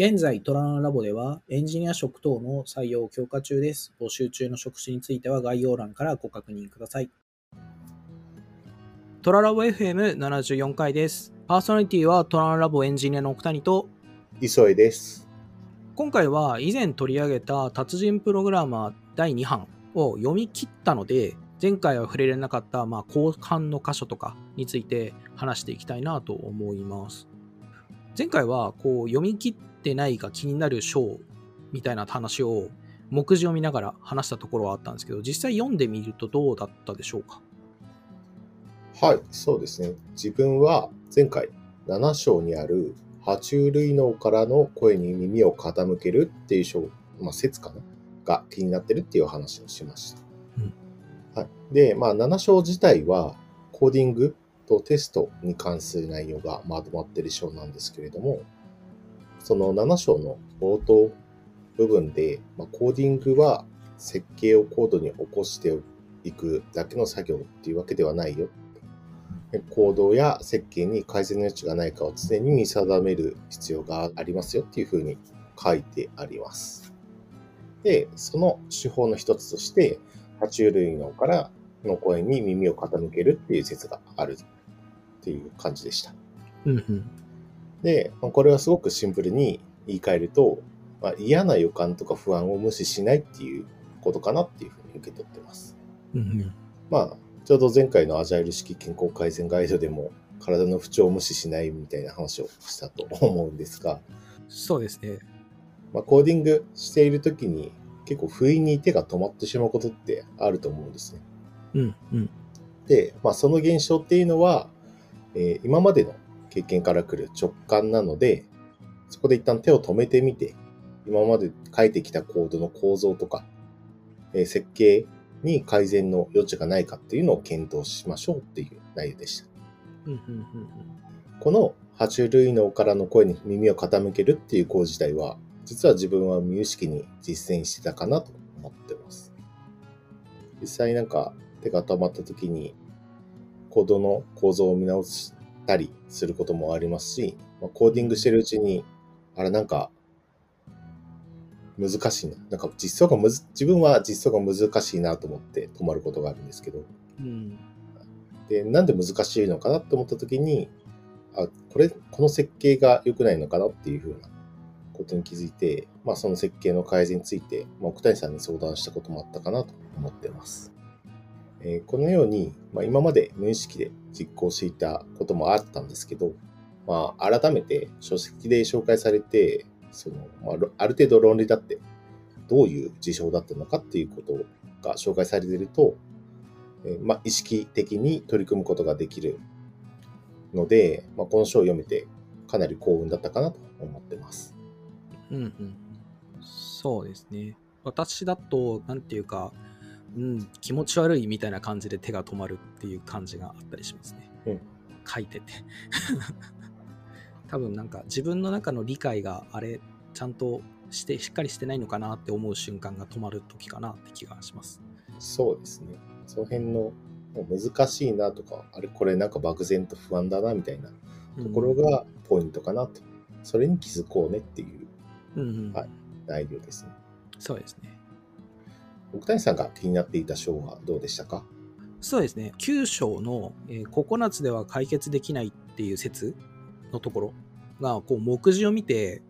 現在、トラナラボではエンジニア職等の採用を強化中です。募集中の職種については概要欄からご確認ください。トララボ FM74 回です。パーソナリティはトラナラボエンジニアの奥谷と、磯江です。今回は以前取り上げた達人プログラマー第2版を読み切ったので、前回は触れられなかった、まあ、後半の箇所とかについて話していきたいなと思います。前回はこう読み切ってないが気になる章みたいな話を目次を見ながら話したところはあったんですけど、実際読んでみるとどうだったでしょうか？はい、そうですね。自分は前回7章にある爬虫類脳からの声に耳を傾けるっていう章、まあ、説かな？が気になってるっていう話をしました。うんはい、で、まあ、7章自体はコーディングとテストに関する内容がまとまってる章なんですけれども、その7章の冒頭部分で、まあ、コーディングは設計をコードに起こしていくだけの作業っていうわけではないよ。行動や設計に改善の余地がないかを常に見定める必要がありますよっていうふうに書いてあります。で、その手法の一つとして、爬虫類脳からの声に耳を傾けるっていう説があるっていう感じでした。うんうん。で、まあこれはすごくシンプルに言い換えると、まあ、嫌な予感とか不安を無視しないっていうことかなっていうふうに受け取ってます。うんうん。まあ、ちょうど前回のアジャイル式健康改善ガイドでも体の不調を無視しないみたいな話をしたと思うんですが、そうですね。まあ、コーディングしている時に結構不意に手が止まってしまうことってあると思うんですね。うんうん。で、まあ、その現象っていうのは、えー今までの経験から来る直感なので、そこで一旦手を止めてみて、今まで書いてきたコードの構造とか、えー設計に改善の余地がないかっていうのを検討しましょうっていう内容でした。この爬虫類脳からの声に耳を傾けるっていう行為自体は、実は自分は無意識に実践してたかなと思ってます。実際なんか手が止まった時に、コードの構造を見直したりすることもありますし、まあ、コーディングしてるうちに、あれなんか、難しいな。なんか実装がむず、自分は実装が難しいなと思って止まることがあるんですけど、うん。で、なんで難しいのかなと思った時に、あ、これ、この設計が良くないのかなっていうふうなことに気づいて、まあその設計の改善について、まあ、奥谷さんに相談したこともあったかなと思ってます。えーこのように、まあ、今まで無意識で実行していたこともあったんですけど、まあ改めて書籍で紹介されて、その、まあ、ある程度論理だって、どういう事象だったのかっていうことが紹介されていると、えーまあ、意識的に取り組むことができるので、まあ、この書を読めてかなり幸運だったかなと思ってます。うんうん。そうですね。私だと、なんていうか、うん、気持ち悪いみたいな感じで手が止まるっていう感じがあったりしますね。うん書いてて。多分なんか自分の中の理解があれ、ちゃんとして、しっかりしてないのかなって思う瞬間が止まる時かなって気がします。そうですね。その辺の難しいなとか、あれこれなんか漠然と不安だなみたいなところがポイントかなと。それに気づこうねっていううん、うんうんはい内容ですね。そうですね。奥谷さんが気になっていた章はどうでしたか？そうですね。9章の、えー9つでは解決できないっていう説のところが、こう、目次を見て、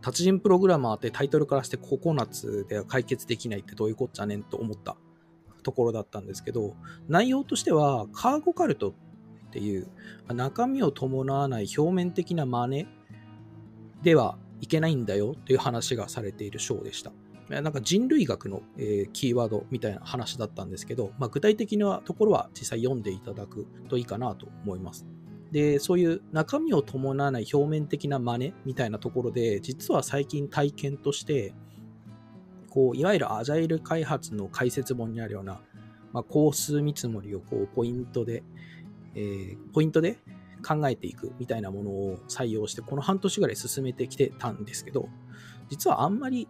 達人プログラマーってタイトルからして9つでは解決できないってどういうこっちゃねんと思ったところだったんですけど、内容としては、カーゴカルトっていう中身を伴わない表面的な真似ではいけないんだよという話がされている章でした。なんか人類学の、えーキーワードみたいな話だったんですけど、まあ、具体的なところは実際読んでいただくといいかなと思います。で、そういう中身を伴わない表面的な真似みたいなところで、実は最近体験として、こう、いわゆるアジャイル開発の解説本にあるような、まあ、工数見積もりをこうポイントで、えーポイントで考えていくみたいなものを採用して、この半年ぐらい進めてきてたんですけど、実はあんまり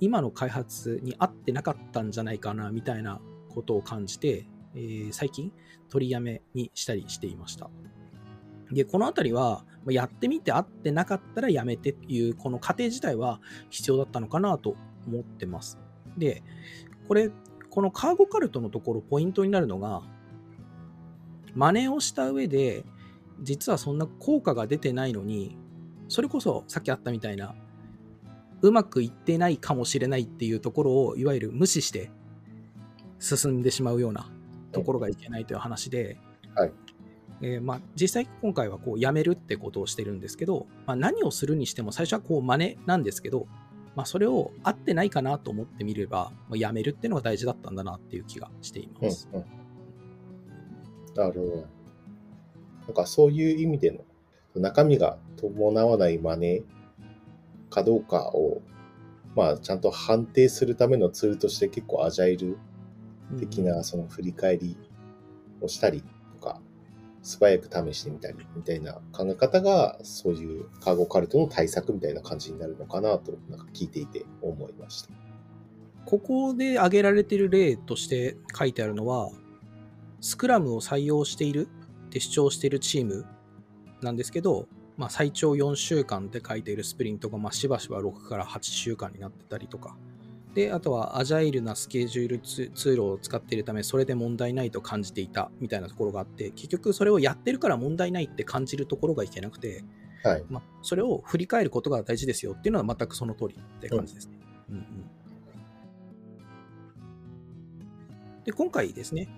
今の開発に合ってなかったんじゃないかなみたいなことを感じて、えー最近取りやめにしたりしていました。で、このあたりは、やってみて合ってなかったらやめてっていう、この過程自体は必要だったのかなと思ってます。で、これ、このカーゴカルトのところポイントになるのが、真似をした上で、実はそんな効果が出てないのに、それこそさっきあったみたいな、うまくいってないかもしれないっていうところを、いわゆる無視して進んでしまうようなところがいけないという話で、はいえー、まあ、実際今回はこうやめるってことをしてるんですけど、まあ、何をするにしても最初はこう真似なんですけど、まあ、それを合ってないかなと思ってみれば、まあ、やめるっていうのが大事だったんだなっていう気がしています。うんうん、なるほど。なんかそういう意味での中身が伴わない真似かどうかを、まあ、ちゃんと判定するためのツールとして結構アジャイル的なその振り返りをしたりとか、素早く試してみたりみたいな考え方が、そういうカーゴカルトの対策みたいな感じになるのかなと、なんか聞いていて思いました。ここで挙げられている例として書いてあるのは、スクラムを採用しているって主張しているチームなんですけど、まあ、最長4週間って書いているスプリントが、まあ、しばしば6から8週間になってたりとか、で、あとはアジャイルなスケジュールツールを使っているため、それで問題ないと感じていたみたいなところがあって、結局それをやってるから問題ないって感じるところがいけなくて、はい。まあ、それを振り返ることが大事ですよっていうのは全くその通りって感じですね。うん、うん。うんで、今回ですね、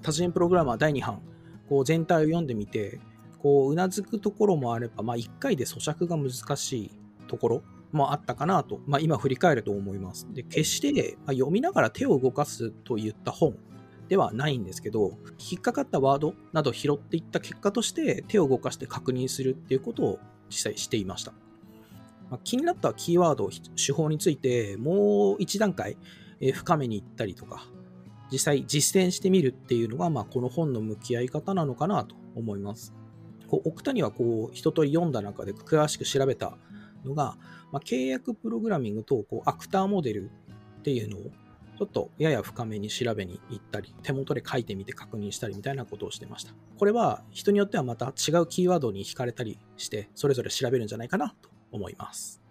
達人プログラマー第2版、こう全体を読んでみて、こう、うなずくところもあれば、まあ、1回で咀嚼が難しいところもあったかなと、まあ、今振り返ると思います。で、決して、ま読みながら手を動かすといった本ではないんですけど、引っかかったワードなど拾っていった結果として手を動かして確認するっていうことを実際していました。まあ、気になったキーワード、手法についてもう一段階、え深めに行ったりとか、実際実践してみるっていうのが、まあ、この本の向き合い方なのかなと思います。こう奥谷はこう一通り読んだ中で詳しく調べたのが、まあ、契約プログラミングとこうアクターモデルっていうのをちょっとやや深めに調べに行ったり、手元で書いてみて確認したりみたいなことをしてました。これは人によってはまた違うキーワードに惹かれたりして、それぞれ調べるんじゃないかなと思います。